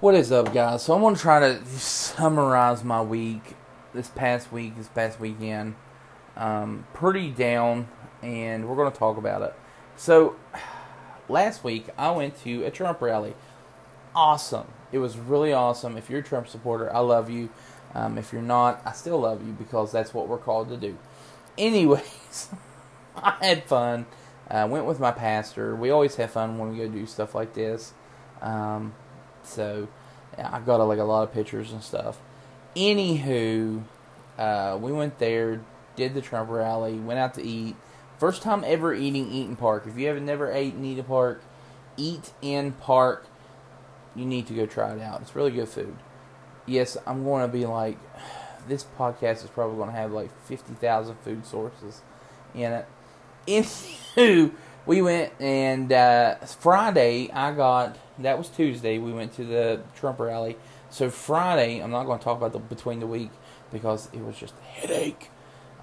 What is up, guys? So I'm gonna try to summarize my week, this past week, this past weekend. Um, pretty down, and we're gonna talk about it. So last week I went to a Trump rally. Awesome! It was really awesome. If you're a Trump supporter, I love you. Um, if you're not, I still love you because that's what we're called to do. Anyways, I had fun. I went with my pastor. We always have fun when we go do stuff like this. Um, so yeah, I got like a lot of pictures and stuff. Anywho, uh, we went there, did the Trump rally, went out to eat. First time ever eating Eat'n Park. If you haven't never ate in Eat'n Park, eat in Park. You need to go try it out. It's really good food. Yes, I'm going to be like, this podcast is probably going to have like 50,000 food sources in it. Anywho, we went and uh, Friday I got that was Tuesday. We went to the Trump rally. So Friday, I'm not going to talk about the between the week because it was just a headache.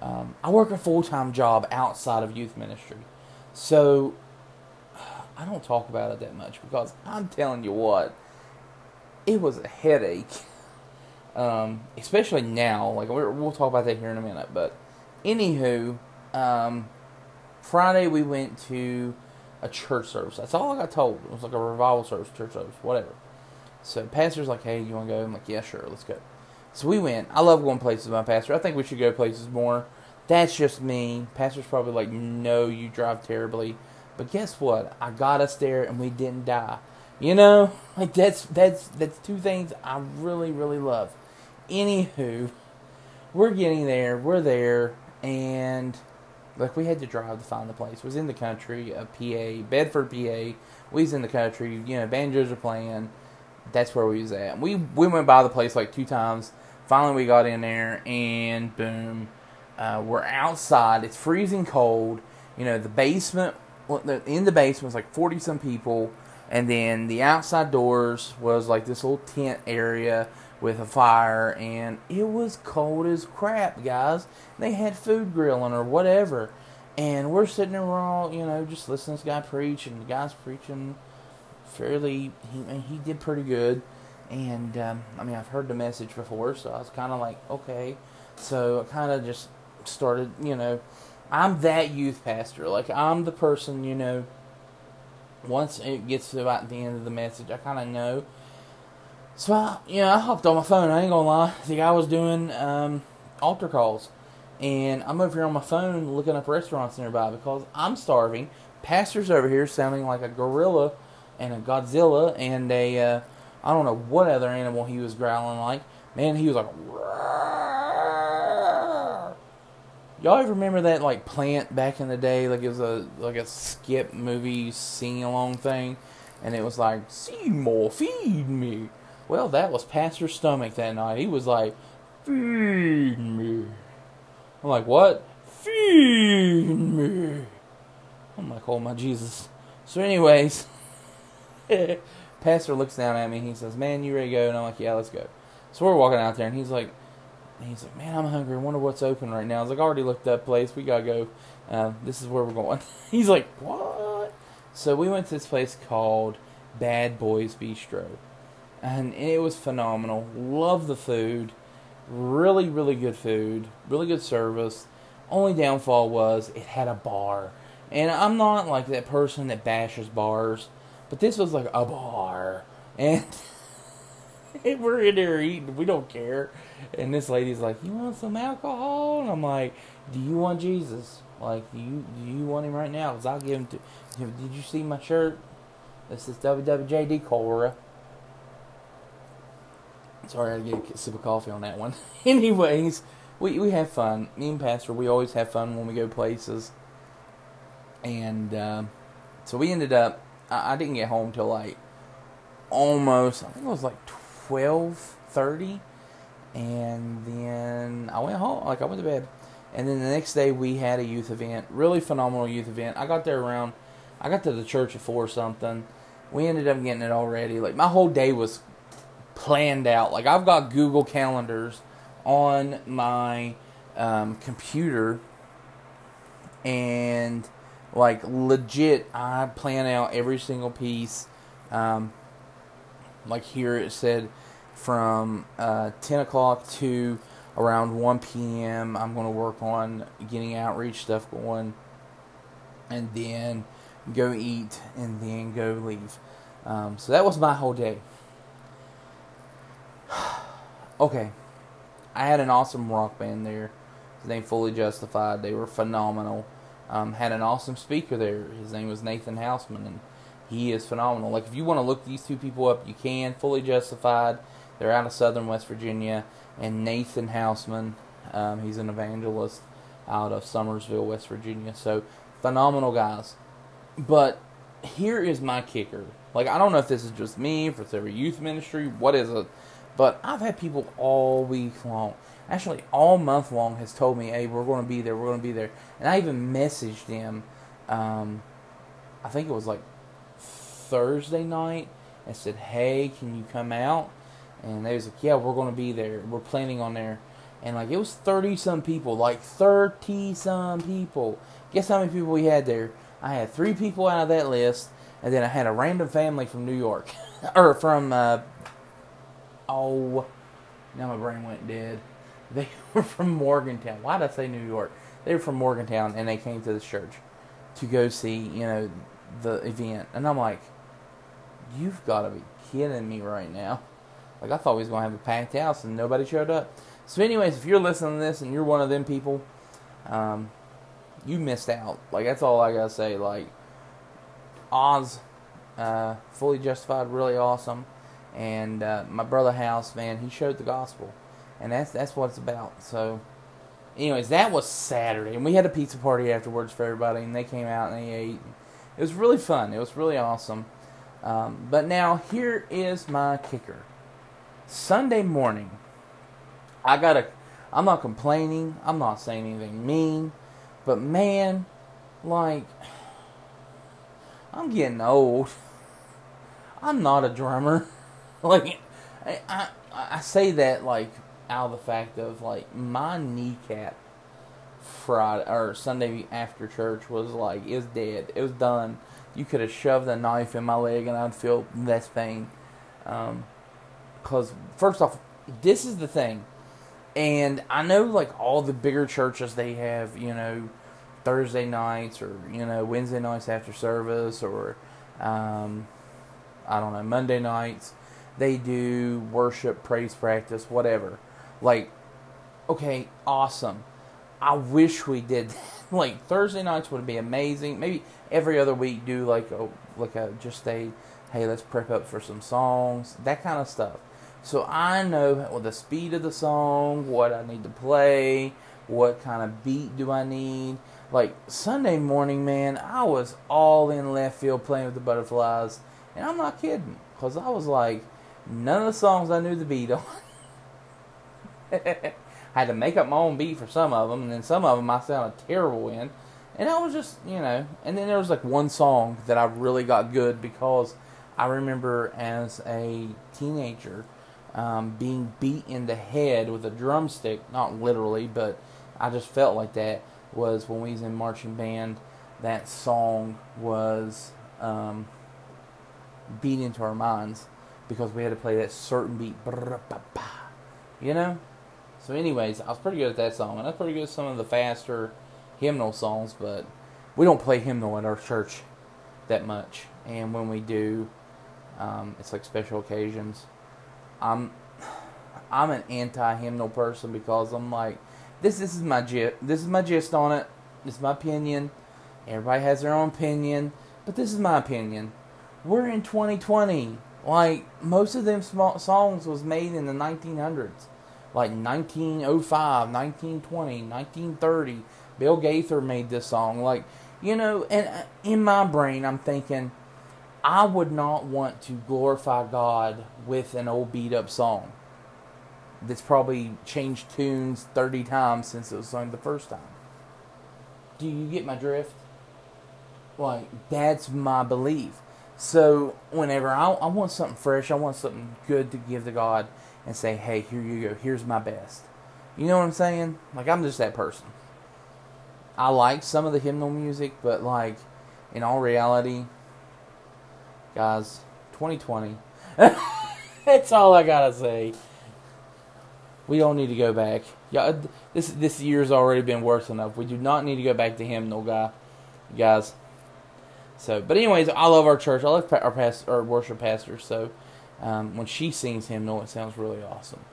Um, I work a full time job outside of youth ministry, so I don't talk about it that much because I'm telling you what, it was a headache. Um, especially now, like we'll talk about that here in a minute. But anywho, um, Friday we went to a church service. That's all I got told. It was like a revival service, church service, whatever. So pastor's like, "Hey, you want to go?" I'm like, "Yeah, sure, let's go." So we went. I love going places with my pastor. I think we should go places more. That's just me. Pastor's probably like, "No, you drive terribly." But guess what? I got us there and we didn't die. You know, like that's that's that's two things I really really love. Anywho, we're getting there. We're there, and like we had to drive to find the place. Was in the country, a PA, Bedford, PA. We was in the country. You know, banjos are playing. That's where we was at. We we went by the place like two times. Finally, we got in there, and boom, uh, we're outside. It's freezing cold. You know, the basement. In the basement was like forty some people, and then the outside doors was like this little tent area with a fire, and it was cold as crap, guys. They had food grilling or whatever, and we're sitting there, we're all, you know, just listening to this guy preach, and the guy's preaching fairly, he, he did pretty good. And, um, I mean, I've heard the message before, so I was kind of like, okay. So I kind of just started, you know, I'm that youth pastor. Like, I'm the person, you know, once it gets to about the end of the message, I kind of know so I, know, I hopped on my phone. I ain't gonna lie. The guy was doing um, altar calls, and I'm over here on my phone looking up restaurants nearby because I'm starving. Pastor's over here sounding like a gorilla and a Godzilla and a uh, I don't know what other animal he was growling like. Man, he was like. Y'all ever remember that like plant back in the day? Like it was a like a skip movie sing along thing, and it was like Seymour, feed me. Well, that was Pastor's stomach that night. He was like, Feed me. I'm like, What? Feed me. I'm like, Oh my Jesus. So, anyways, Pastor looks down at me. He says, Man, you ready to go? And I'm like, Yeah, let's go. So, we're walking out there, and he's like, He's like, man, I'm hungry. I wonder what's open right now. I was like, I already looked up place. We gotta go. Uh, this is where we're going. He's like, what? So we went to this place called Bad Boys Bistro and it was phenomenal. Love the food, really, really good food, really good service. Only downfall was it had a bar, and I'm not like that person that bashes bars, but this was like a bar, and we're in there eating, we don't care. And this lady's like, "You want some alcohol?" And I'm like, "Do you want Jesus? Like, do you do you want him right now? Cause I'll give him to." Did you see my shirt? This is WWJD Cora. Sorry, I had to get a sip of coffee on that one. Anyways, we we have fun. Me and Pastor, we always have fun when we go places. And uh, so we ended up. I, I, didn't get home till like almost. I think it was like twelve thirty, and then I went home. Like I went to bed, and then the next day we had a youth event. Really phenomenal youth event. I got there around. I got to the church at four something. We ended up getting it already. Like my whole day was planned out. Like I've got Google calendars on my um, computer, and like legit, I plan out every single piece. Um, like here it said from uh, 10 o'clock to around 1 p.m. I'm going to work on getting outreach stuff going, and then go eat, and then go leave. Um, so that was my whole day. Okay, I had an awesome rock band there. His name Fully Justified. They were phenomenal. Um, had an awesome speaker there. His name was Nathan Hausman, and he is phenomenal. Like if you want to look these two people up, you can. Fully Justified. They're out of Southern West Virginia, and Nathan Hausman. Um, he's an evangelist out of Summersville, West Virginia. So phenomenal guys. But here is my kicker. Like I don't know if this is just me, if it's every youth ministry, what is it? But I've had people all week long, actually all month long, has told me, "Hey, we're going to be there. We're going to be there." And I even messaged them. Um, I think it was like Thursday night, and said, "Hey, can you come out?" And they was like, "Yeah, we're going to be there. We're planning on there." And like it was thirty some people, like thirty some people. Guess how many people we had there? I had three people out of that list, and then I had a random family from New York, or from uh, oh, now my brain went dead. They were from Morgantown. Why did I say New York? They were from Morgantown, and they came to the church to go see, you know, the event. And I'm like, you've got to be kidding me right now. Like I thought we was gonna have a packed house, and nobody showed up. So, anyways, if you're listening to this and you're one of them people, um, you missed out. Like that's all I gotta say. Like Oz, uh, fully justified, really awesome. And uh, my brother Hausman, he showed the gospel, and that's that's what it's about. So, anyways, that was Saturday, and we had a pizza party afterwards for everybody, and they came out and they ate. It was really fun. It was really awesome. Um, but now here is my kicker. Sunday morning, I got a. I'm not complaining. I'm not saying anything mean, but man, like, I'm getting old. I'm not a drummer. like, I, I say that like out of the fact of like my kneecap Friday or Sunday after church was like it's dead. It was done. You could have shoved a knife in my leg and I'd feel less pain. Um, cause first off, this is the thing, and I know like all the bigger churches they have you know Thursday nights or you know Wednesday nights after service or um, I don't know Monday nights they do worship, praise practice, whatever. Like, okay, awesome. I wish we did. like Thursday nights would be amazing. Maybe every other week do like a like a just a hey let's prep up for some songs that kind of stuff. So I know well, the speed of the song, what I need to play, what kind of beat do I need. Like Sunday morning, man, I was all in left field playing with the butterflies, and I'm not kidding, cause I was like, none of the songs I knew the beat on. I had to make up my own beat for some of them, and then some of them I sounded terrible in. And I was just, you know, and then there was like one song that I really got good because I remember as a teenager um, being beat in the head with a drumstick, not literally, but I just felt like that was when we was in marching band. That song was um, beat into our minds because we had to play that certain beat, you know. So, anyways, I was pretty good at that song, and I was pretty good at some of the faster hymnal songs, but we don't play hymnal at our church that much. And when we do, um, it's like special occasions. I'm I'm an anti-hymnal person because I'm like this. This is my gist. This is my gist on it. This is my opinion. Everybody has their own opinion, but this is my opinion. We're in 2020. Like most of them songs was made in the 1900s, like 1905, 1920, 1930. Bill Gaither made this song. Like you know, and uh, in my brain, I'm thinking I would not want to glorify God with an old beat up song that's probably changed tunes 30 times since it was sung the first time. Do you get my drift? Like, that's my belief. So, whenever I, I want something fresh, I want something good to give to God and say, hey, here you go, here's my best. You know what I'm saying? Like, I'm just that person. I like some of the hymnal music, but, like, in all reality, guys, 2020. That's all I gotta say. We don't need to go back. Yeah, this this year's already been worse enough. We do not need to go back to hymnal, guy, guys. So, but anyways, I love our church. I love our past our worship pastor. So, um, when she sings hymnal, it sounds really awesome.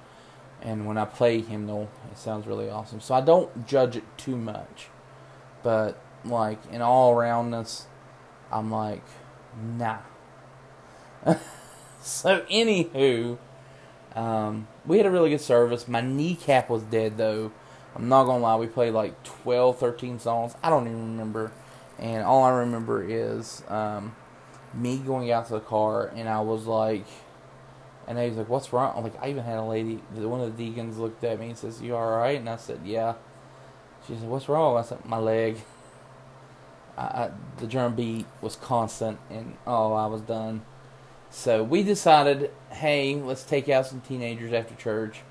And when I play hymnal, it sounds really awesome. So I don't judge it too much. But like in all aroundness, I'm like, nah. so anywho, um, we had a really good service. My kneecap was dead though. I'm not gonna lie, we played like 12, 13 songs. I don't even remember. And all I remember is um, me going out to the car and I was like, and he was like, "What's wrong?" I'm like, I even had a lady, one of the deacons looked at me and says, "You all right?" And I said, "Yeah." She said, "What's wrong?" I said, "My leg." I, I, the drum beat was constant, and oh, I was done. So we decided, hey, let's take out some teenagers after church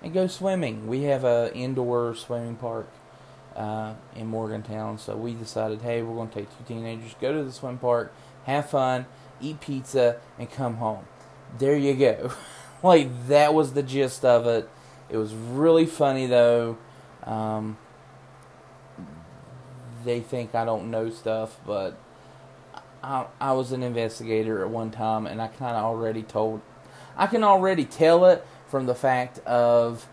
and go swimming. We have a indoor swimming park uh, in Morgantown, so we decided, hey, we're going to take two teenagers, go to the swim park, have fun, eat pizza, and come home. There you go. like that was the gist of it. It was really funny though. Um, they think I don't know stuff, but I, I was an investigator at one time, and I kind of already told. I can already tell it from the fact of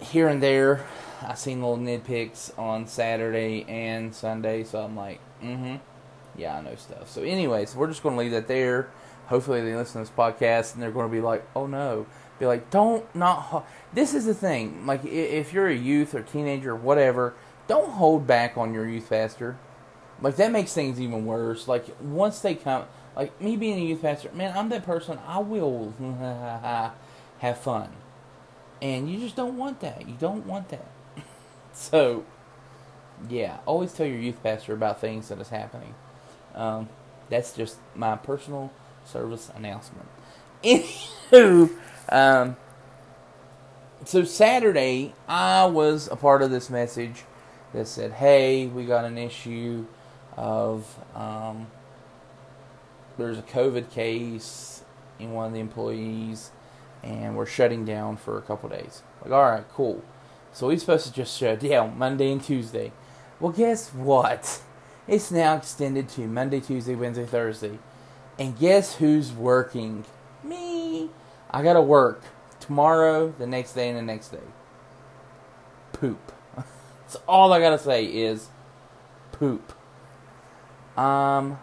here and there. I seen little nitpicks on Saturday and Sunday, so I'm like, mm-hmm, yeah, I know stuff. So, anyways, we're just going to leave that there. Hopefully, they listen to this podcast and they're going to be like, oh no, be like, don't not. This is the thing. Like, if you're a youth or teenager or whatever, don't hold back on your youth pastor. Like that makes things even worse. Like once they come, like me being a youth pastor, man, I'm that person. I will have fun, and you just don't want that. You don't want that. so, yeah, always tell your youth pastor about things that is happening. Um, that's just my personal service announcement. Anywho, um, so Saturday I was a part of this message that said, "Hey, we got an issue of um, there's a COVID case in one of the employees, and we're shutting down for a couple days." Like, all right, cool. So we're supposed to just shut down Monday and Tuesday. Well, guess what? It's now extended to Monday, Tuesday, Wednesday, Thursday. And guess who's working? Me. I gotta work tomorrow, the next day, and the next day. Poop. So all I gotta say is poop. I'm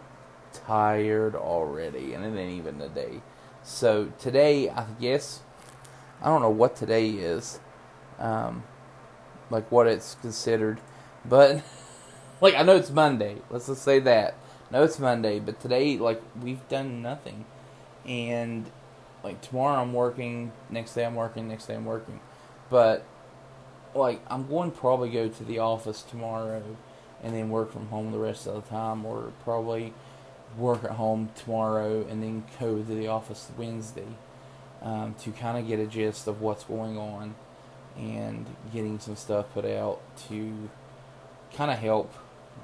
tired already, and it ain't even a day. So today, I guess, I don't know what today is, um, like what it's considered, but like I know it's Monday. Let's just say that. No, it's Monday, but today, like we've done nothing, and like tomorrow I'm working. Next day I'm working. Next day I'm working, but like I'm going to probably go to the office tomorrow and then work from home the rest of the time, or probably work at home tomorrow and then go to the office Wednesday um, to kind of get a gist of what's going on and getting some stuff put out to kind of help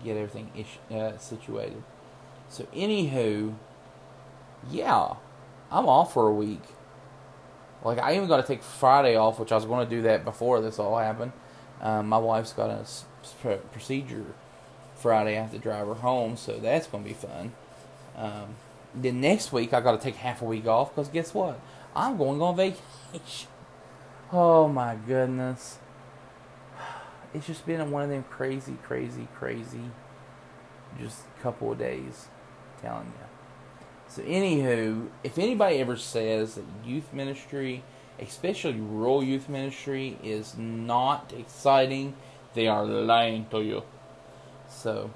get everything ish, uh, situated. So, anywho, yeah, I'm off for a week. Like I even got to take Friday off, which I was going to do that before this all happened. Um, my wife's got a procedure Friday. I have to drive her home, so that's going to be fun. Um, then next week I got to take half a week off because guess what? I'm going on vacation. Oh my goodness. It's just been one of them crazy, crazy, crazy, just couple of days. I'm telling you. So, anywho, if anybody ever says that youth ministry, especially rural youth ministry, is not exciting, they are lying to you. So,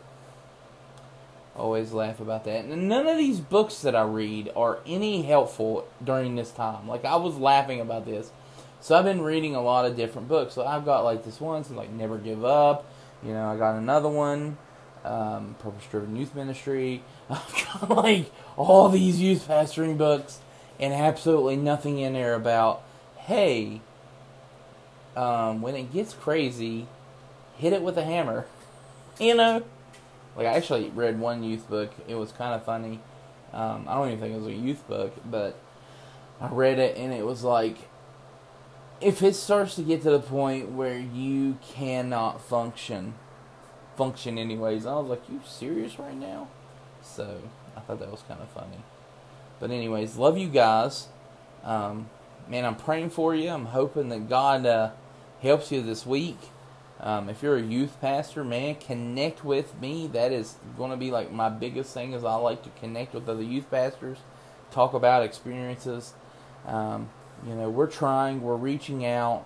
always laugh about that. And none of these books that I read are any helpful during this time. Like, I was laughing about this. So, I've been reading a lot of different books. So, I've got like this one, so like Never Give Up. You know, I got another one um, Purpose Driven Youth Ministry. I've got like all these youth pastoring books and absolutely nothing in there about, hey, um, when it gets crazy, hit it with a hammer. You know? Like, I actually read one youth book. It was kind of funny. Um, I don't even think it was a youth book, but I read it and it was like, if it starts to get to the point where you cannot function, function anyways, I was like, you serious right now? So I thought that was kind of funny. But anyways, love you guys. Um, man, I'm praying for you. I'm hoping that God uh, helps you this week. Um, if you're a youth pastor, man, connect with me. That is going to be like my biggest thing. Is I like to connect with other youth pastors, talk about experiences. Um, you know, we're trying, we're reaching out,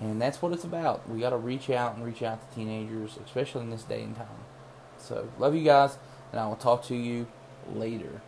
and that's what it's about. We got to reach out and reach out to teenagers, especially in this day and time. So, love you guys, and I will talk to you later.